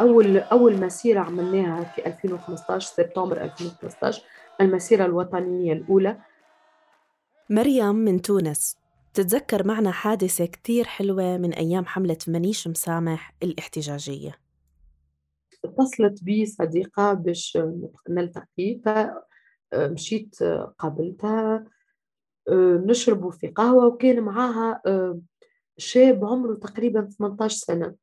أول أول مسيرة عملناها في 2015 سبتمبر 2015 المسيرة الوطنية الأولى. مريم من تونس. تتذكر معنا حادثة كتير حلوة من أيام حملة منيش مسامح الاحتجاجية. اتصلت بي صديقة باش نلتقي فمشيت قابلتها نشربوا في قهوة وكان معاها شاب عمره تقريبا 18 سنة.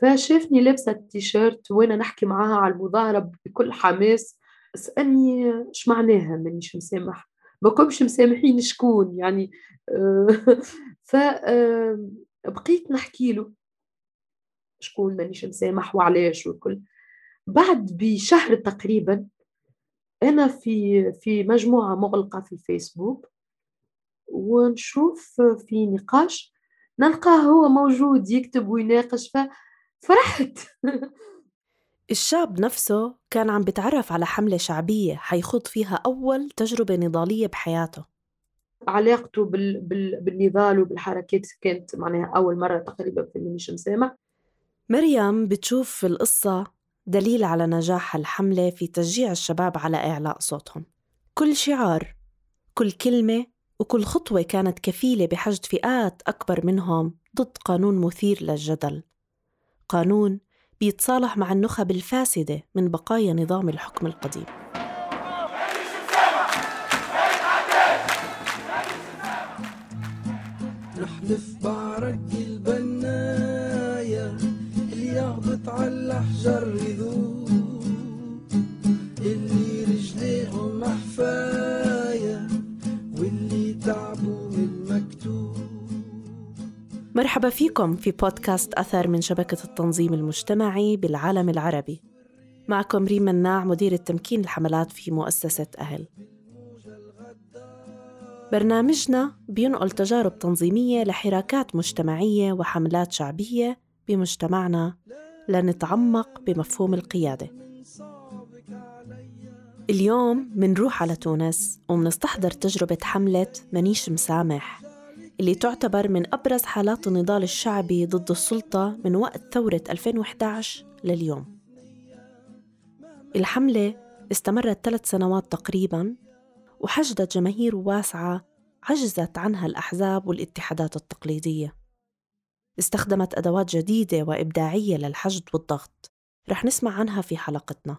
فشافني لابسة التيشيرت وأنا نحكي معاها على المظاهرة بكل حماس سألني إيش معناها مانيش مسامح ما كنتش مسامحين شكون يعني. فبقيت نحكي له شكون مانيش مسامح وعلاش والكل. بعد بشهر تقريبا أنا في في مجموعة مغلقة في الفيسبوك ونشوف في نقاش نلقاه هو موجود يكتب ويناقش ففرحت الشاب نفسه كان عم بتعرف على حملة شعبية حيخوض فيها أول تجربة نضالية بحياته. علاقته بال... بال... بالنضال وبالحركات كانت معناها أول مرة تقريبا في مش مسامح مريم بتشوف في القصة دليل على نجاح الحملة في تشجيع الشباب على إعلاء صوتهم. كل شعار كل كلمة وكل خطوة كانت كفيلة بحشد فئات أكبر منهم ضد قانون مثير للجدل. قانون بيتصالح مع النخب الفاسدة من بقايا نظام الحكم القديم. نحلف بعرق البناية اللي يهبط على الأحجار يذوب اللي رجليهم محفاية مرحبا فيكم في بودكاست أثر من شبكة التنظيم المجتمعي بالعالم العربي. معكم ريم مناع مدير التمكين الحملات في مؤسسة أهل. برنامجنا بينقل تجارب تنظيمية لحراكات مجتمعية وحملات شعبية بمجتمعنا لنتعمق بمفهوم القيادة. اليوم منروح على تونس ومنستحضر تجربة حملة منيش مسامح. اللي تعتبر من أبرز حالات النضال الشعبي ضد السلطة من وقت ثورة 2011 لليوم. الحملة استمرت ثلاث سنوات تقريباً وحشدت جماهير واسعة عجزت عنها الأحزاب والاتحادات التقليدية. استخدمت أدوات جديدة وإبداعية للحشد والضغط. رح نسمع عنها في حلقتنا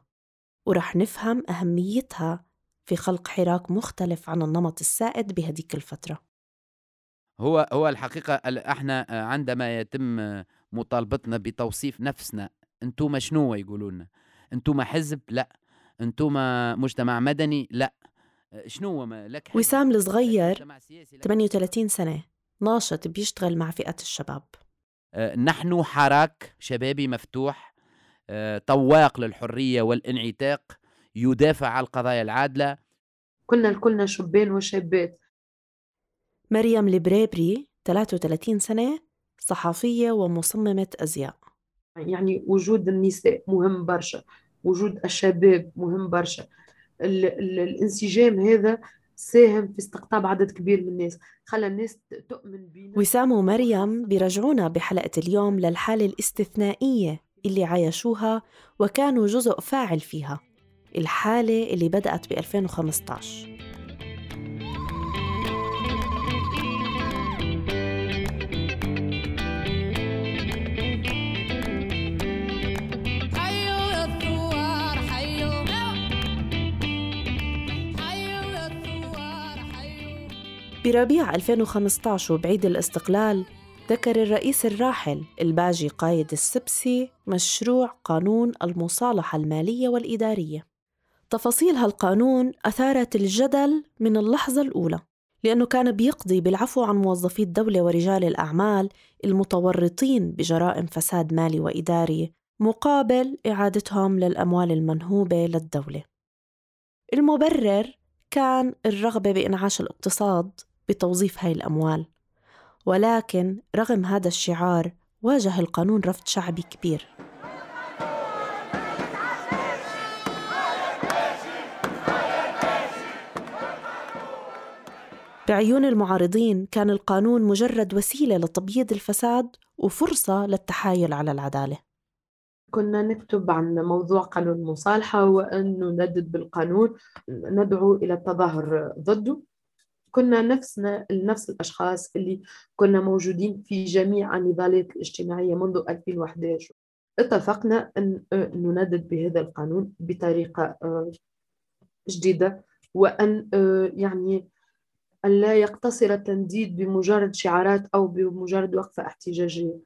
ورح نفهم أهميتها في خلق حراك مختلف عن النمط السائد بهديك الفترة. هو هو الحقيقة إحنا عندما يتم مطالبتنا بتوصيف نفسنا أنتم شنو يقولوا لنا أنتم حزب؟ لا. أنتم مجتمع مدني؟ لا. شنو لك وسام الصغير 38 سنة ناشط بيشتغل مع فئة الشباب. آه، نحن حراك شبابي مفتوح آه، طواق للحرية والانعتاق يدافع عن القضايا العادلة. كنا كلنا شبان وشابات. مريم البريبري 33 سنة صحفية ومصممة أزياء. يعني وجود النساء مهم برشا وجود الشباب مهم برشا. ال ال الانسجام هذا ساهم في استقطاب عدد كبير من الناس خلى الناس تؤمن بينا. وسام ومريم بيرجعونا بحلقة اليوم للحالة الاستثنائية اللي عايشوها وكانوا جزء فاعل فيها الحالة اللي بدأت ب 2015 بربيع 2015 وبعيد الاستقلال ذكر الرئيس الراحل الباجي قايد السبسي مشروع قانون المصالحة المالية والإدارية. تفاصيل هالقانون أثارت الجدل من اللحظة الأولى لأنه كان بيقضي بالعفو عن موظفي الدولة ورجال الأعمال المتورطين بجرائم فساد مالي وإداري مقابل إعادتهم للأموال المنهوبة للدولة. المبرر كان الرغبة بإنعاش الاقتصاد بتوظيف هاي الأموال. ولكن رغم هذا الشعار واجه القانون رفض شعبي كبير. بعيون المعارضين كان القانون مجرد وسيلة لتبييض الفساد وفرصة للتحايل على العدالة. كنا نكتب عن موضوع قانون المصالحة وأن نندد بالقانون ندعو إلى التظاهر ضده. كنا نفسنا نفس الأشخاص اللي كنا موجودين في جميع النضالات الاجتماعية منذ 2011 اتفقنا أن نندد بهذا القانون بطريقة جديدة وأن يعني أن لا يقتصر التنديد بمجرد شعارات أو بمجرد وقفة احتجاجية.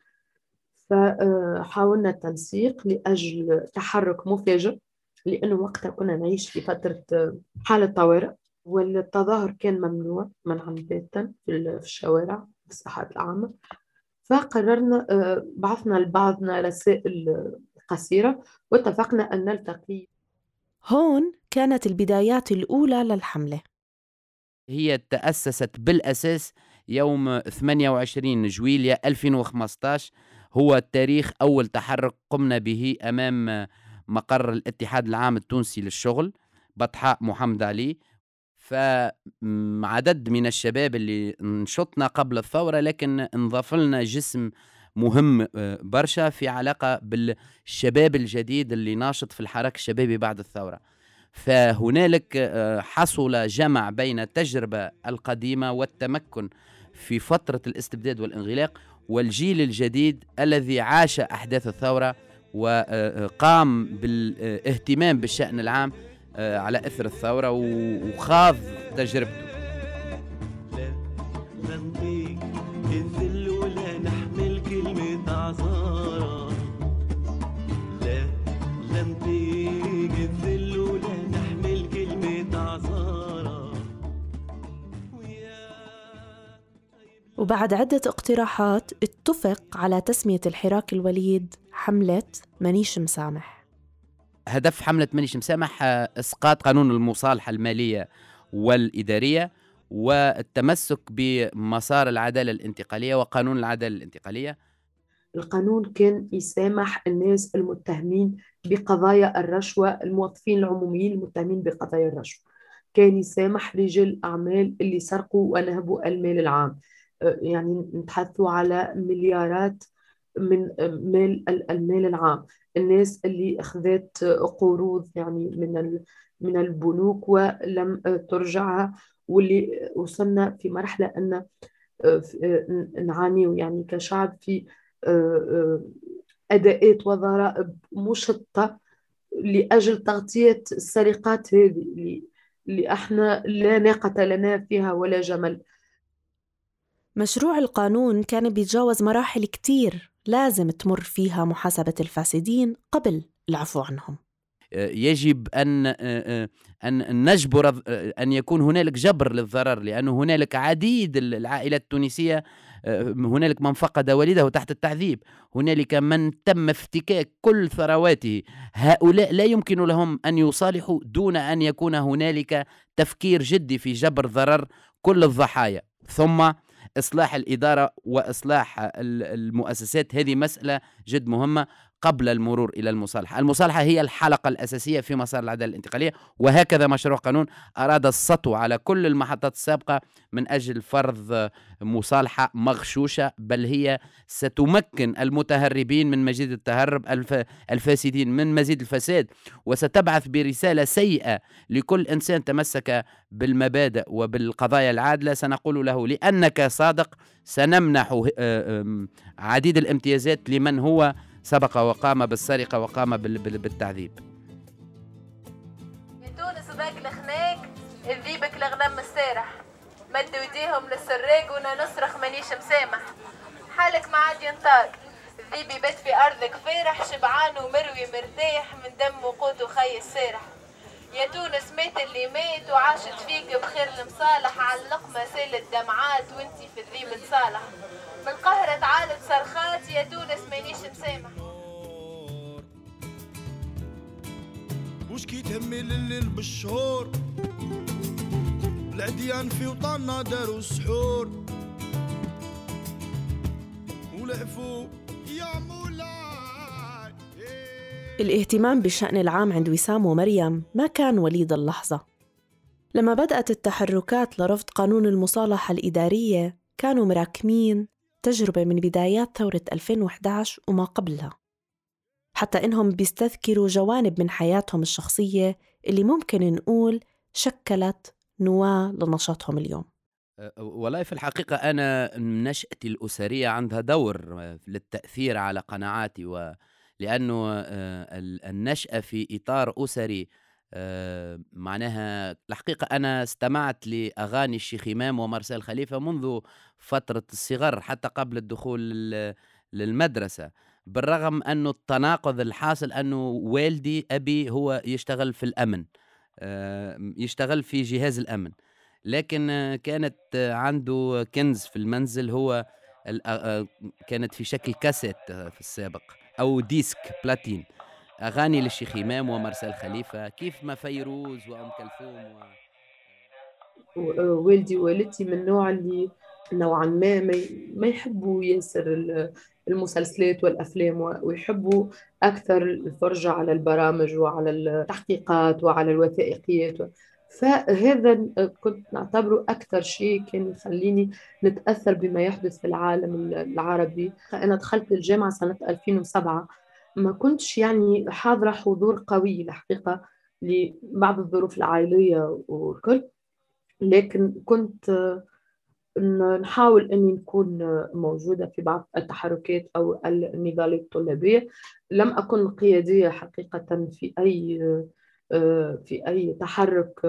فحاولنا التنسيق لأجل تحرك مفاجئ لأنه وقتها كنا نعيش في فترة حالة طوارئ. والتظاهر كان ممنوع منعا باتا في الشوارع في الساحات العامة. فقررنا آه، بعثنا لبعضنا رسائل قصيرة واتفقنا أن نلتقي. هون كانت البدايات الأولى للحملة. هي تأسست بالأساس يوم 28 جويليا 2015 هو التاريخ أول تحرك قمنا به أمام مقر الاتحاد العام التونسي للشغل بطحاء محمد علي. فعدد من الشباب اللي نشطنا قبل الثورة لكن انضاف لنا جسم مهم آه، برشا في علاقة بالشباب الجديد اللي ناشط في الحراك الشبابي بعد الثورة. فهنالك آه، حصل جمع بين التجربة القديمة والتمكن في فترة الاستبداد والانغلاق والجيل الجديد الذي عاش أحداث الثورة وقام بالاهتمام بالشأن العام آه، على اثر الثورة وخاض تجربته. ولا نحمل كلمة عذارة وبعد عدة اقتراحات اتفق على تسمية الحراك الوليد حملة مانيش مسامح. هدف حملة مانيش مسامح آه، إسقاط قانون المصالحة المالية والإدارية والتمسك بمسار العدالة الانتقالية وقانون العدالة الانتقالية. القانون كان يسامح الناس المتهمين بقضايا الرشوة الموظفين العموميين المتهمين بقضايا الرشوة. كان يسامح رجال الأعمال اللي سرقوا ونهبوا المال العام. آه، يعني نتحدثوا على مليارات من مال المال العام. الناس اللي أخذت قروض يعني من من البنوك ولم ترجعها واللي وصلنا في مرحلة أن نعاني يعني كشعب في أداءات وضرائب مشطة لأجل تغطية السرقات هذه اللي إحنا لا ناقة لنا فيها ولا جمل. مشروع القانون كان بيتجاوز مراحل كتير. لازم تمر فيها محاسبة الفاسدين قبل العفو عنهم. يجب أن أن نجبر أن يكون هنالك جبر للضرر لأنه هنالك عديد العائلات التونسية هنالك من فقد والده تحت التعذيب. هنالك من تم افتكاك كل ثرواته. هؤلاء لا يمكن لهم أن يصالحوا دون أن يكون هنالك تفكير جدي في جبر ضرر كل الضحايا. ثم إصلاح الإدارة وإصلاح المؤسسات. هذه مسألة جد مهمة. قبل المرور إلى المصالحة. المصالحة هي الحلقة الأساسية في مسار العدالة الانتقالية وهكذا مشروع قانون أراد السطو على كل المحطات السابقة من أجل فرض مصالحة مغشوشة بل هي ستمكن المتهربين من مزيد التهرب الفاسدين من مزيد الفساد وستبعث برسالة سيئة لكل إنسان تمسك بالمبادئ وبالقضايا العادلة. سنقول له لأنك صادق سنمنح آه، عديد الامتيازات لمن هو سبق وقام بالسرقة وقام بالتعذيب. تونس باك الخناق الذيبك الغنم السارح. مدوا ايديهم للسراق وأنا نصرخ مانيش مسامح حالك ما عاد ينطاق. الذيب يبات في أرضك فارح شبعان ومروي مرتاح من دم وقوت خي السارح. يا تونس مات اللي مات وعاشت فيك بخير المصالح. على اللقمة سالت دمعات وانتي في الذيب تصالح من القهرة تعالت صرخات يا تونس مانيش مسامح وش كي تهمل الليل بالشهور؟ العديان في وطننا داروا السحور ولعفوا يا مولاي. الاهتمام بالشأن العام عند وسام ومريم ما كان وليد اللحظة. لما بدأت التحركات لرفض قانون المصالحة الإدارية كانوا مراكمين تجربة من بدايات ثورة 2011 وما قبلها. حتى إنهم بيستذكروا جوانب من حياتهم الشخصية اللي ممكن نقول شكلت نواة لنشاطهم اليوم. والله في الحقيقة أنا نشأتي الأسرية عندها دور للتأثير على قناعاتي و لأنه النشأة في إطار أسري معناها الحقيقة أنا استمعت لأغاني الشيخ إمام ومارسيل خليفة منذ فترة الصغر حتى قبل الدخول للمدرسة. بالرغم أنه التناقض الحاصل أنه والدي أبي هو يشتغل في الأمن يشتغل في جهاز الأمن. لكن كانت عنده كنز في المنزل هو كانت في شكل كاسيت في السابق أو ديسك بلاتين. أغاني للشيخ إمام ومارسيل خليفة كيف ما فيروز وأم كلثوم و... والدي ووالدتي من النوع اللي نوعا ما ما يحبوا ياسر المسلسلات والأفلام ويحبوا أكثر الفرجة على البرامج وعلى التحقيقات وعلى الوثائقيات فهذا كنت نعتبره أكثر شيء كان يخليني نتأثر بما يحدث في العالم العربي. أنا دخلت الجامعة سنة 2007 ما كنتش يعني حاضرة حضور قوي الحقيقة لبعض الظروف العائلية والكل لكن كنت نحاول إني نكون موجودة في بعض التحركات أو النضالات الطلابية. لم أكن قيادية حقيقة في أي في أي تحرك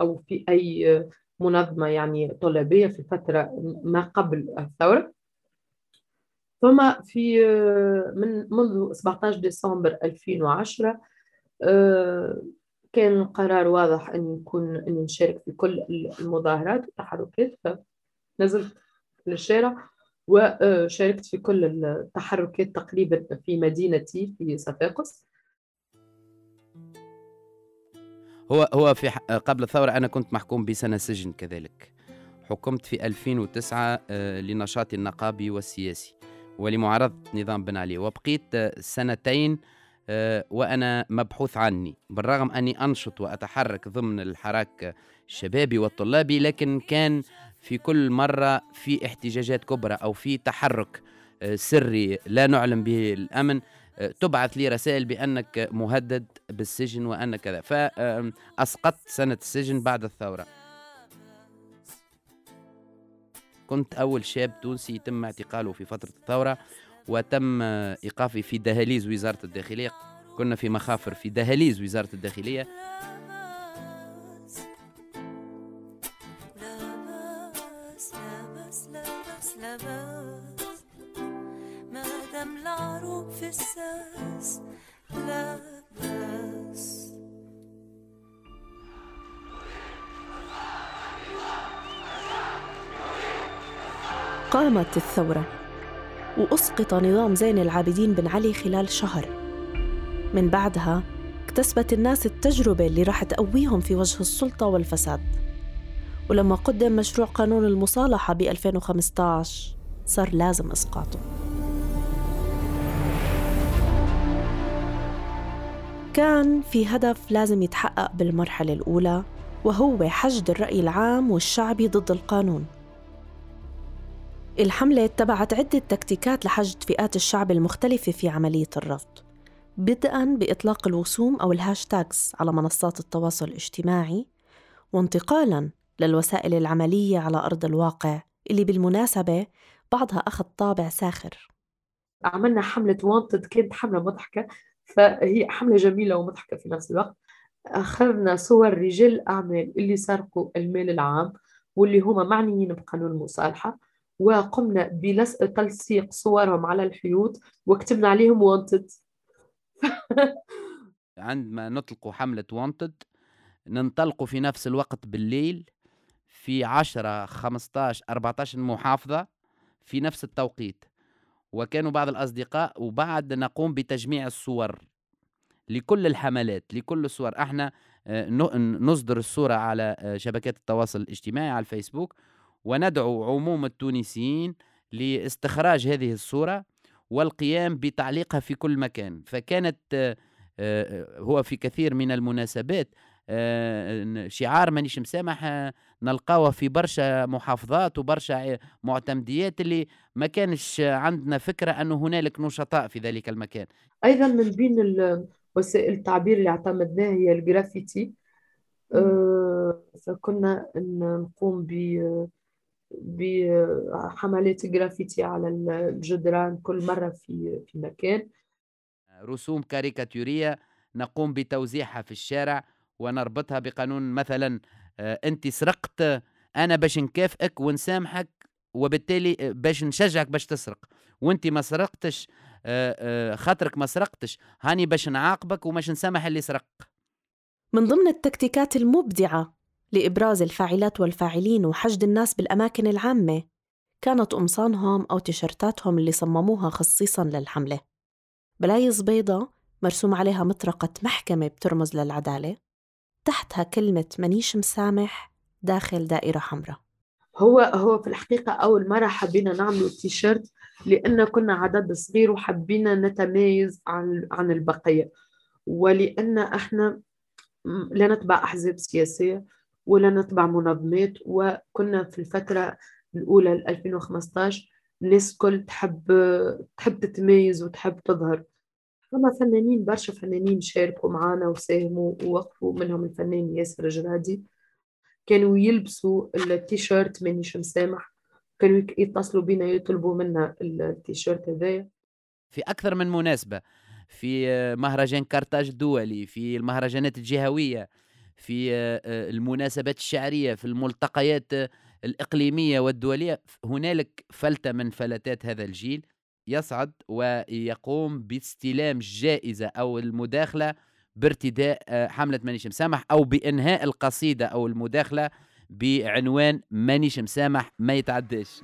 أو في أي منظمة يعني طلابية في فترة ما قبل الثورة. ثم في من منذ 17 ديسمبر 2010 كان القرار واضح أن يكون أن نشارك في كل المظاهرات والتحركات فنزلت للشارع وشاركت في كل التحركات تقريبا في مدينتي في صفاقس. هو هو في قبل الثورة أنا كنت محكوم بسنة سجن كذلك. حكمت في 2009 آه، لنشاطي النقابي والسياسي. ولمعارضة نظام بن علي. وبقيت سنتين آه، وأنا مبحوث عني. بالرغم أني أنشط وأتحرك ضمن الحراك الشبابي والطلابي لكن كان في كل مرة في احتجاجات كبرى أو في تحرك آه، سري لا نعلم به الأمن آه، تبعث لي رسائل بأنك مهدد بالسجن وأن كذا. فأسقطت سنة السجن بعد الثورة. كنت أول شاب تونسي يتم اعتقاله في فترة الثورة وتم إيقافي في دهاليز وزارة الداخلية. كنا في مخافر في دهاليز وزارة الداخلية. قامت الثورة وأسقط نظام زين العابدين بن علي خلال شهر. من بعدها اكتسبت الناس التجربة اللي راح تقويهم في وجه السلطة والفساد. ولما قدم مشروع قانون المصالحة ب 2015 صار لازم إسقاطه. كان في هدف لازم يتحقق بالمرحلة الأولى وهو حشد الرأي العام والشعبي ضد القانون. الحملة اتبعت عدة تكتيكات لحشد فئات الشعب المختلفة في عملية الرفض. بدءا بإطلاق الوسوم أو الهاشتاغز على منصات التواصل الاجتماعي وانتقالا للوسائل العملية على أرض الواقع اللي بالمناسبة بعضها أخذ طابع ساخر. عملنا حملة وانتد كانت حملة مضحكة فهي حملة جميلة ومضحكة في نفس الوقت. أخذنا صور رجال الأعمال اللي سرقوا المال العام واللي هما معنيين بقانون المصالحة. وقمنا بتلصيق صورهم على الحيوط وكتبنا عليهم وانتد عندما نطلق حملة وانتد ننطلق في نفس الوقت بالليل في 10 15 14 محافظة في نفس التوقيت. وكانوا بعض الأصدقاء وبعد نقوم بتجميع الصور لكل الحملات لكل الصور. إحنا آه، نصدر الصورة على آه، شبكات التواصل الاجتماعي على الفيسبوك وندعو عموم التونسيين لاستخراج هذه الصورة والقيام بتعليقها في كل مكان. فكانت آه، آه، هو في كثير من المناسبات آه، شعار مانيش مسامح نلقاوه في برشا محافظات وبرشا معتمديات اللي ما كانش عندنا فكرة أنه هنالك نشطاء في ذلك المكان. أيضا من بين وسائل التعبير اللي اعتمدناها هي الجرافيتي. فكنا نقوم ب بحملات جرافيتي على الجدران كل مرة في في مكان. رسوم كاريكاتورية نقوم بتوزيعها في الشارع ونربطها بقانون مثلا آه، أنت سرقت أنا باش نكافئك ونسامحك وبالتالي آه، باش نشجعك باش تسرق. وأنت ما سرقتش آه، خاطرك ما سرقتش هاني باش نعاقبك وماش نسامح اللي سرق. من ضمن التكتيكات المبدعة لإبراز الفاعلات والفاعلين وحشد الناس بالأماكن العامة. كانت قمصانهم أو تيشرتاتهم اللي صمموها خصيصا للحملة. بلايز بيضة مرسوم عليها مطرقة محكمة بترمز للعدالة. تحتها كلمة منيش مسامح داخل دائرة حمراء. هو هو في الحقيقة أول مرة حبينا نعمل التيشيرت لأن كنا عدد صغير وحبينا نتميز عن عن البقية. ولأن إحنا لا نتبع أحزاب سياسية. ولا نتبع منظمات وكنا في الفترة الأولى 2015 الناس كل تحب تحب تتميز وتحب تظهر. فما فنانين برشا فنانين شاركوا معنا وساهموا ووقفوا منهم الفنان ياسر الجرادي. كانوا يلبسوا التيشيرت مانيش مسامح كانوا يتصلوا بينا يطلبوا منا التيشيرت هذايا. في أكثر من مناسبة في مهرجان كارتاج الدولي في المهرجانات الجهوية. في المناسبات الشعرية في الملتقيات الإقليمية والدولية. هنالك فلتة من فلتات هذا الجيل يصعد ويقوم باستلام الجائزة أو المداخلة بارتداء آه، حملة مانيش مسامح أو بإنهاء القصيدة أو المداخلة بعنوان مانيش مسامح ما يتعداش.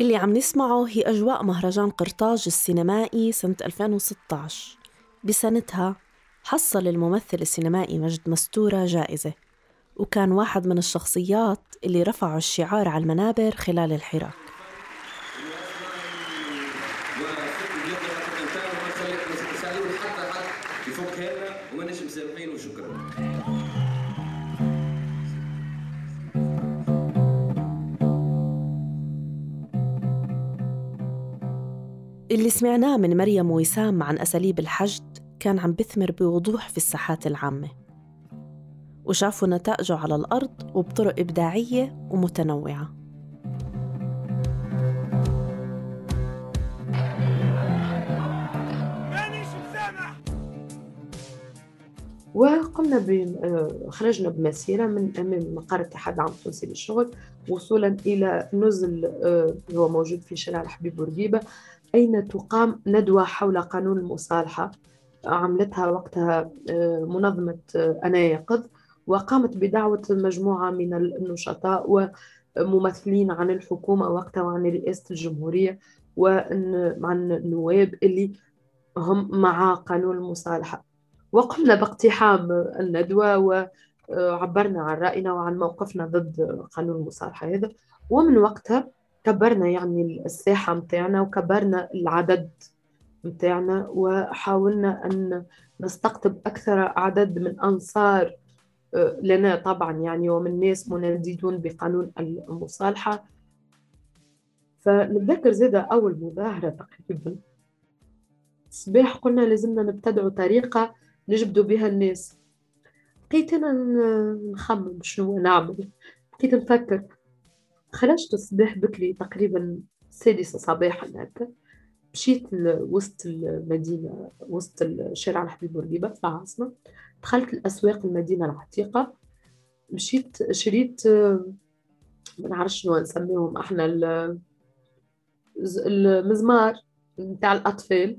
اللي عم نسمعه هي أجواء مهرجان قرطاج السينمائي سنة 2016 بسنتها حصل الممثل السينمائي مجد مستورة جائزة وكان واحد من الشخصيات اللي رفعوا الشعار على المنابر خلال الحراك. اللي سمعناه من مريم وسام عن أساليب الحشد كان عم بثمر بوضوح في الساحات العامة. وشافوا نتائجه على الأرض وبطرق إبداعية ومتنوعة. وقمنا ب خرجنا بمسيرة من أمام مقر اتحاد العام التونسي للشغل وصولا إلى نزل آه، هو موجود في شارع الحبيب بورقيبة. أين تقام ندوة حول قانون المصالحة؟ عملتها وقتها آه، منظمة آه، أنا يقظ وقامت بدعوة مجموعة من النشطاء وممثلين عن الحكومة وقتها وعن رئاسة الجمهورية وعن النواب اللي هم مع قانون المصالحة. وقمنا باقتحام الندوة وعبرنا عن رأينا وعن موقفنا ضد قانون المصالحة هذا. ومن وقتها كبرنا يعني الساحة متاعنا وكبرنا العدد متاعنا وحاولنا أن نستقطب أكثر عدد من أنصار لنا طبعا يعني ومن ناس مناددون بقانون المصالحة. فنتذكر زادة أول مظاهرة تقريبا. الصباح قلنا لازمنا نبتدعوا طريقة نجبدوا بها الناس. بقيت أنا نخمم شنو نعمل. بقيت نفكر خرجت الصباح بكري تقريبا السادسة صباحا هكا مشيت وسط المدينة وسط شارع الحبيب بورقيبة في العاصمة دخلت الأسواق المدينة العتيقة. مشيت شريت ما نعرفش شنو نسميهم إحنا المزمار نتاع الأطفال.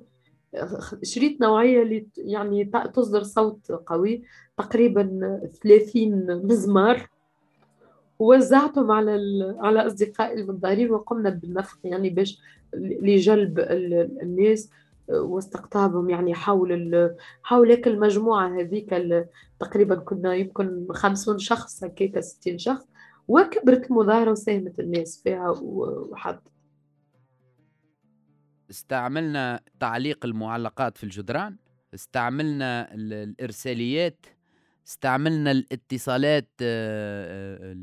شريت نوعية اللي يعني تصدر صوت قوي. تقريبا 30 مزمار. ووزعتهم على على أصدقائي المنظارين وقمنا بالنفخ يعني باش لجلب الناس واستقطابهم يعني حول حول هيك المجموعة هذيك تقريبا كنا يمكن خمسون شخص هكاك ستين شخص وكبرت المظاهرة وساهمت الناس فيها وحط استعملنا تعليق المعلقات في الجدران استعملنا الإرساليات استعملنا الاتصالات آه، آه،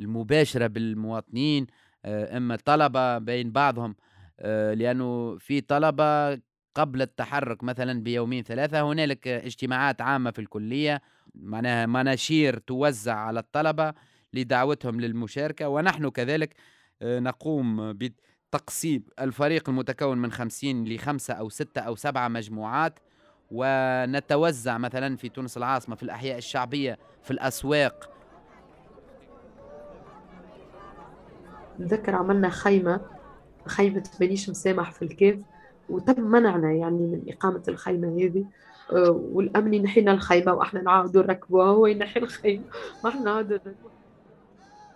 المباشرة بالمواطنين آه، إما طلبة بين بعضهم لأنه في طلبة قبل التحرك مثلا بيومين ثلاثة هنالك اجتماعات عامة في الكلية معناها مناشير توزع على الطلبة لدعوتهم للمشاركة ونحن كذلك نقوم بتقسيم الفريق المتكون من خمسين لخمسة أو ستة أو سبعة مجموعات ونتوزع مثلا في تونس العاصمة في الأحياء الشعبية في الأسواق. نذكر عملنا خيمة خيمة بنيش مسامح في الكيف وتم منعنا يعني من إقامة الخيمة هذه. آه، والأمن ينحينا الخيمة وإحنا نعاودوا نركبوها هو ينحي الخيمة. وإحنا نعاودوا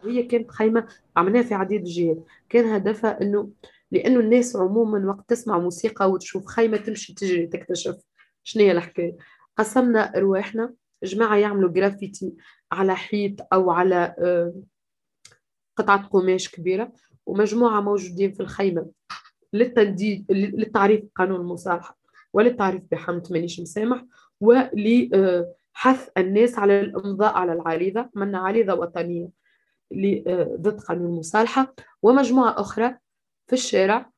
هي كانت خيمة عملناها في عديد الجهات. كان هدفها إنه لأنه الناس عموما وقت تسمع موسيقى وتشوف خيمة تمشي تجري تكتشف. شنو هي الحكاية؟ قسمنا رواحنا جماعة يعملوا جرافيتي على حيط أو على آه، قطعة قماش كبيرة ومجموعة موجودين في الخيمة للتنديد للتعريف بقانون المصالحة وللتعريف بحمد مانيش مسامح ولحث الناس على الإمضاء على العريضة عملنا عريضة وطنية آه، ضد قانون المصالحة ومجموعة أخرى في الشارع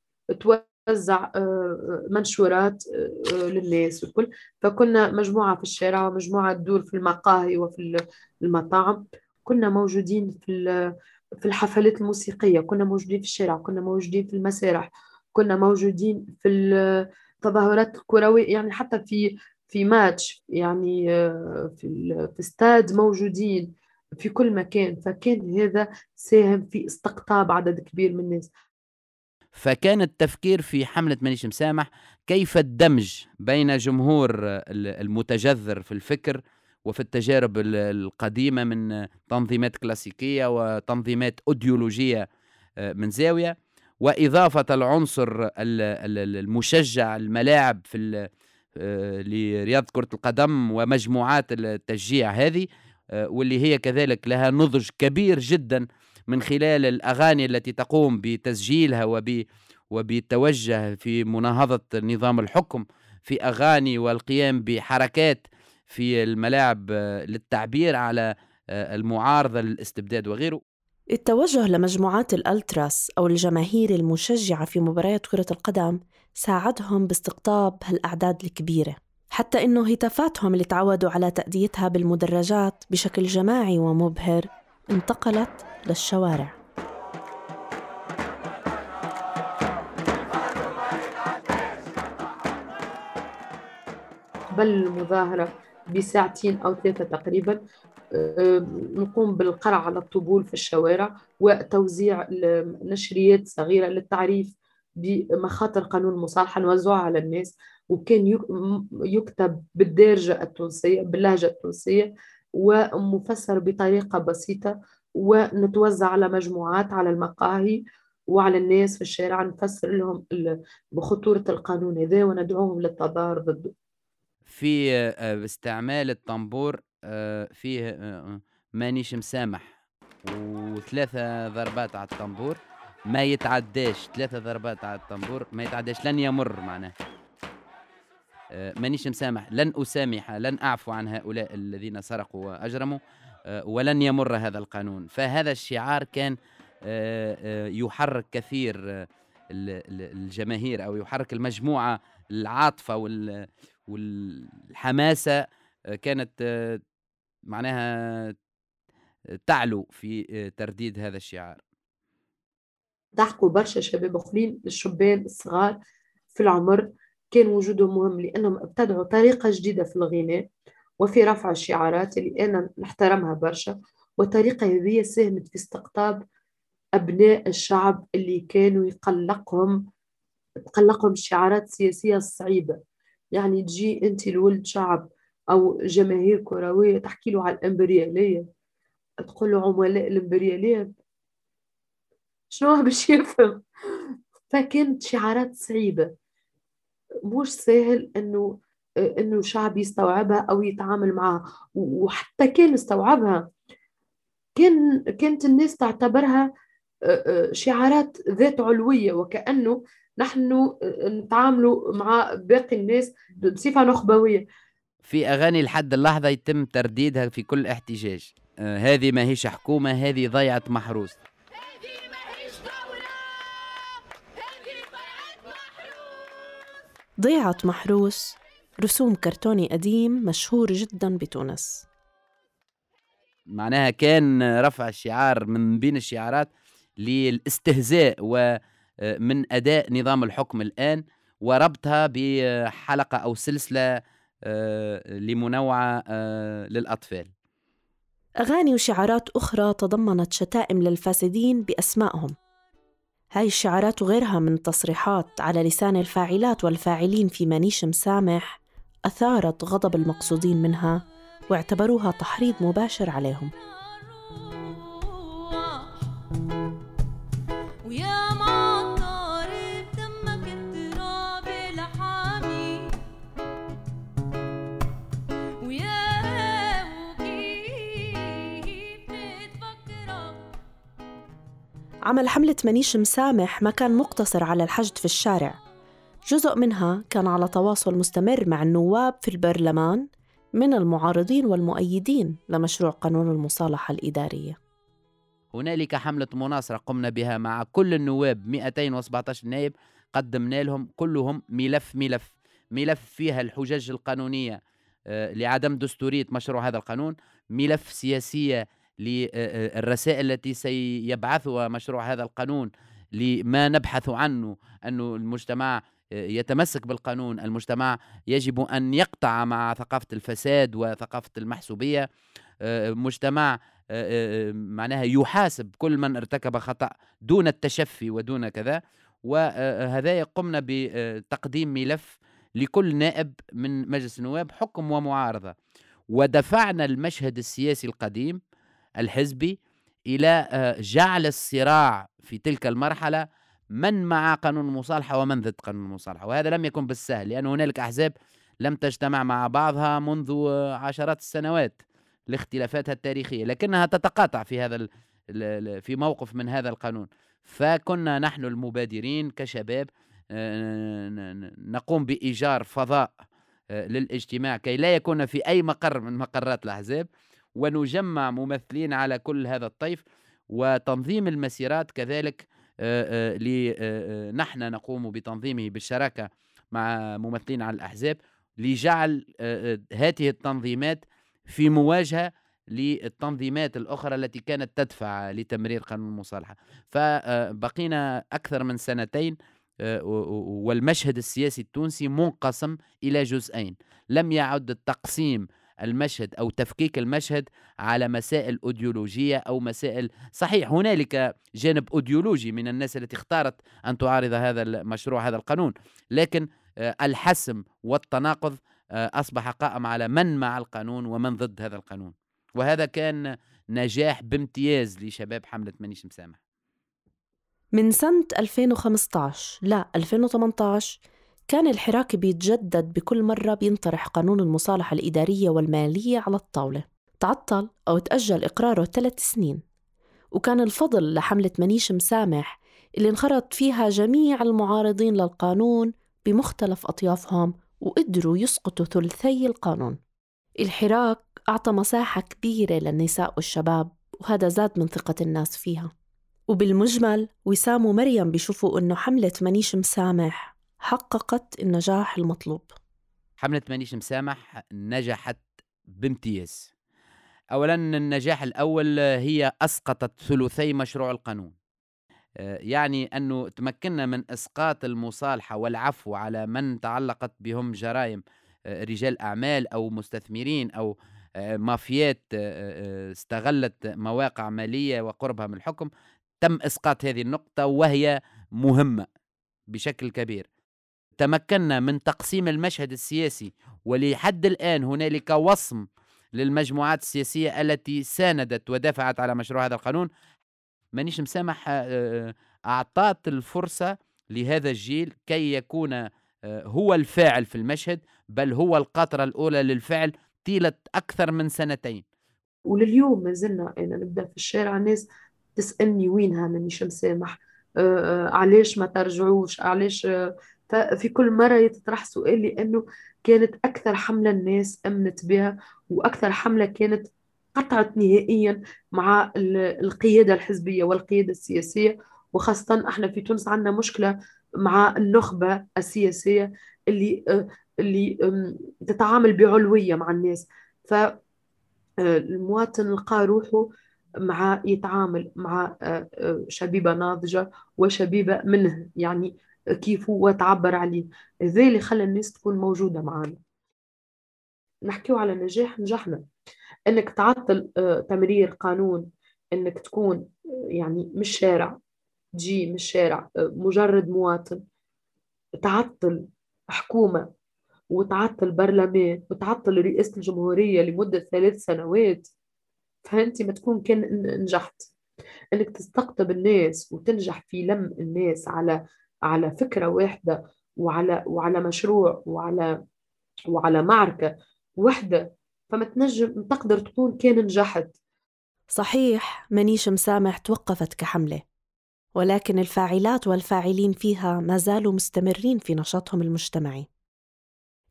وزع آه، منشورات آه، للناس والكل. فكنا مجموعة في الشارع ومجموعة تدور في المقاهي وفي المطاعم. كنا موجودين في في الحفلات الموسيقية. كنا موجودين في الشارع كنا موجودين في المسارح. كنا موجودين في التظاهرات الكروية يعني حتى في في ماتش يعني آه، في في استاد موجودين في كل مكان. فكان هذا ساهم في استقطاب عدد كبير من الناس. فكان التفكير في حملة مانيش مسامح كيف الدمج بين جمهور المتجذر في الفكر وفي التجارب القديمة من تنظيمات كلاسيكية وتنظيمات أوديولوجية آه، من زاوية وإضافة العنصر المشجع الملاعب في آه، لرياضة كرة القدم ومجموعات التشجيع هذه آه، واللي هي كذلك لها نضج كبير جدا من خلال الأغاني التي تقوم بتسجيلها وب وبالتوجه في مناهضة نظام الحكم في أغاني والقيام بحركات في الملاعب للتعبير على المعارضة للاستبداد وغيره. التوجه لمجموعات الألتراس أو الجماهير المشجعة في مباريات كرة القدم ساعدهم باستقطاب هالأعداد الكبيرة حتى إنه هتافاتهم اللي تعودوا على تأديتها بالمدرجات بشكل جماعي ومبهر انتقلت للشوارع. قبل المظاهرة بساعتين أو ثلاثة تقريبا آه، نقوم بالقرع على الطبول في الشوارع وتوزيع نشريات صغيرة للتعريف بمخاطر قانون المصالحة نوزعها على الناس. وكان يكتب بالدارجة التونسية باللهجة التونسية ومفسر بطريقة بسيطة ونتوزع على مجموعات على المقاهي وعلى الناس في الشارع نفسر لهم بخطورة القانون هذا وندعوهم للتظاهر ضده. في آه، استعمال الطنبور آه، فيه آه، مانيش مسامح. وثلاثة ضربات على الطنبور ما يتعداش. ثلاثة ضربات على الطنبور ما يتعداش لن يمر معناه. مانيش مسامح. لن أسامح لن أعفو عن هؤلاء الذين سرقوا وأجرموا آه، ولن يمر هذا القانون. فهذا الشعار كان آه، آه، يحرك كثير الجماهير أو يحرك المجموعة العاطفة والحماسة كانت معناها تعلو في ترديد هذا الشعار. ضحكوا برشا شباب أخرين الشبان الصغار في العمر. كان وجودهم مهم لأنهم ابتدعوا طريقة جديدة في الغناء وفي رفع الشعارات اللي أنا نحترمها برشا والطريقة هذه ساهمت في استقطاب أبناء الشعب اللي كانوا يقلقهم تقلقهم الشعارات السياسية الصعيبة. يعني تجي أنت لولد شعب أو جماهير كروية تحكي له على الإمبريالية تقول له عملاء الإمبريالية شنو باش يفهم؟ فكانت شعارات صعيبة. مش سهل أنه إنه شعب يستوعبها أو يتعامل معها. وحتى كان استوعبها. كان كانت الناس تعتبرها شعارات ذات علوية. وكأنه نحن نتعاملوا مع باقي الناس بصفة نخبوية. في أغاني لحد اللحظة يتم ترديدها في كل احتجاج. هذه ما هيش حكومة هذه ضيعة محروس. ضيعة محروس رسوم كرتوني قديم مشهور جدا بتونس. معناها كان رفع الشعار من بين الشعارات للاستهزاء ومن أداء نظام الحكم الآن وربطها بحلقة أو سلسلة آه، لمنوعة آه، للأطفال. أغاني وشعارات أخرى تضمنت شتائم للفاسدين بأسمائهم. هاي الشعارات وغيرها من تصريحات على لسان الفاعلات والفاعلين في منيش مسامح أثارت غضب المقصودين منها واعتبروها تحريض مباشر عليهم. عمل حملة منيش مسامح ما كان مقتصر على الحشد في الشارع. جزء منها كان على تواصل مستمر مع النواب في البرلمان من المعارضين والمؤيدين لمشروع قانون المصالحة الإدارية. هنالك حملة مناصرة قمنا بها مع كل النواب 217 نائب قدمنا لهم كلهم ملف ملف ملف فيها الحجج القانونية آه، لعدم دستورية مشروع هذا القانون ملف سياسية للرسائل التي سيبعثها مشروع هذا القانون لما نبحث عنه أن المجتمع يتمسك بالقانون المجتمع يجب أن يقطع مع ثقافة الفساد وثقافة المحسوبية. مجتمع معناها يحاسب كل من ارتكب خطأ دون التشفي ودون كذا. وهذا قمنا بتقديم ملف لكل نائب من مجلس النواب حكم ومعارضة. ودفعنا المشهد السياسي القديم الحزبي إلى آه، جعل الصراع في تلك المرحلة من مع قانون المصالحه ومن ضد قانون المصالحه وهذا لم يكن بالسهل لأن هنالك أحزاب لم تجتمع مع بعضها منذ عشرات السنوات لاختلافاتها التاريخية لكنها تتقاطع في هذا في موقف من هذا القانون. فكنا نحن المبادرين كشباب آه، نقوم بإيجار فضاء آه، للاجتماع كي لا يكون في أي مقر من مقرات الأحزاب. ونجمع ممثلين على كل هذا الطيف وتنظيم المسيرات كذلك نحن نقوم بتنظيمه بالشراكة مع ممثلين على الأحزاب لجعل هذه التنظيمات في مواجهة للتنظيمات الأخرى التي كانت تدفع لتمرير قانون المصالحة. فبقينا أكثر من سنتين والمشهد السياسي التونسي منقسم إلى جزئين. لم يعد التقسيم المشهد أو تفكيك المشهد على مسائل أيديولوجية أو مسائل صحيح هنالك جانب أيديولوجي من الناس التي اختارت أن تعارض هذا المشروع هذا القانون لكن آه، الحسم والتناقض آه، أصبح قائم على من مع القانون ومن ضد هذا القانون. وهذا كان نجاح بامتياز لشباب حملة منيش مسامح من سنة 2015 لا 2018 كان الحراك بيتجدد بكل مرة بينطرح قانون المصالحة الإدارية والمالية على الطاولة. تعطل أو تأجل إقراره ثلاث سنين. وكان الفضل لحملة منيش مسامح اللي انخرط فيها جميع المعارضين للقانون بمختلف أطيافهم وقدروا يسقطوا ثلثي القانون. الحراك أعطى مساحة كبيرة للنساء والشباب وهذا زاد من ثقة الناس فيها. وبالمجمل وسام ومريم بيشوفوا إنه حملة منيش مسامح حققت النجاح المطلوب. حملة مانيش مسامح نجحت بامتياز. أولا النجاح الأول هي أسقطت ثلثي مشروع القانون. آه، يعني أنه تمكنا من إسقاط المصالحة والعفو على من تعلقت بهم جرائم آه، رجال أعمال أو مستثمرين أو آه، مافيات استغلت مواقع مالية وقربها من الحكم. تم إسقاط هذه النقطة وهي مهمة بشكل كبير. تمكنا من تقسيم المشهد السياسي ولحد الآن هنالك وصم للمجموعات السياسية التي ساندت ودفعت على مشروع هذا القانون. مانيش مسامح آه، آه، أعطت الفرصة لهذا الجيل كي يكون آه، هو الفاعل في المشهد بل هو القطرة الأولى للفعل طيلة أكثر من سنتين. ولليوم ما زلنا أنا نبدأ في الشارع الناس تسألني وينها؟ مانيش مسامح. علاش ما ترجعوش؟ علاش ففي كل مرة يتطرح سؤال لأنه كانت أكثر حملة الناس أمنت بها وأكثر حملة كانت قطعت نهائيا مع القيادة الحزبية والقيادة السياسية. وخاصة إحنا في تونس عندنا مشكلة مع النخبة السياسية اللي اللي تتعامل بعلوية مع الناس. فالمواطن لقى روحه مع يتعامل مع شبيبة ناضجة وشبيبة منه. يعني كيف هو تعبر عليه. هذا اللي خلى الناس تكون موجودة معنا نحكيو على نجاح نجحنا. إنك تعطل آه، تمرير قانون. إنك تكون آه، يعني مش شارع تجي مش شارع آه، مجرد مواطن. تعطل حكومة وتعطل برلمان وتعطل رئاسة الجمهورية لمدة ثلاث سنوات. فهمتي؟ ما تكون كان نجحت. إنك تستقطب الناس وتنجح في لم الناس على على فكرة واحدة وعلى وعلى مشروع وعلى وعلى معركة واحدة فما تنجم تقدر تكون كان نجحت. صحيح مانيش مسامح توقفت كحملة ولكن الفاعلات والفاعلين فيها ما زالوا مستمرين في نشاطهم المجتمعي.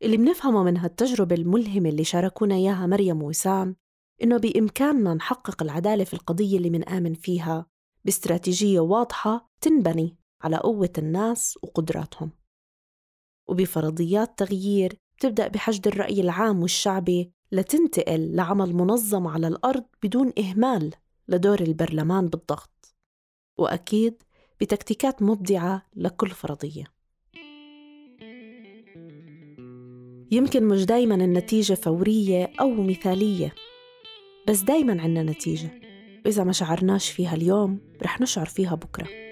اللي بنفهمه من هالتجربة الملهمة اللي شاركونا إياها مريم وسام إنه بإمكاننا نحقق العدالة في القضية اللي منآمن فيها باستراتيجية واضحة تنبني. على قوة الناس وقدراتهم. وبفرضيات تغيير بتبدأ بحشد الرأي العام والشعبي لتنتقل لعمل منظم على الأرض بدون إهمال لدور البرلمان بالضغط وأكيد بتكتيكات مبدعة لكل فرضية. يمكن مش دايما النتيجة فورية أو مثالية بس دايما عنا نتيجة وإذا ما شعرناش فيها اليوم رح نشعر فيها بكرة.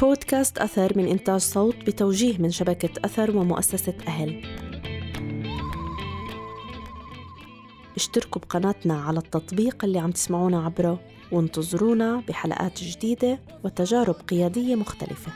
بودكاست أثر من إنتاج صوت بتوجيه من شبكة أثر ومؤسسة أهل. اشتركوا بقناتنا على التطبيق اللي عم تسمعونا عبره وانتظرونا بحلقات جديدة وتجارب قيادية مختلفة.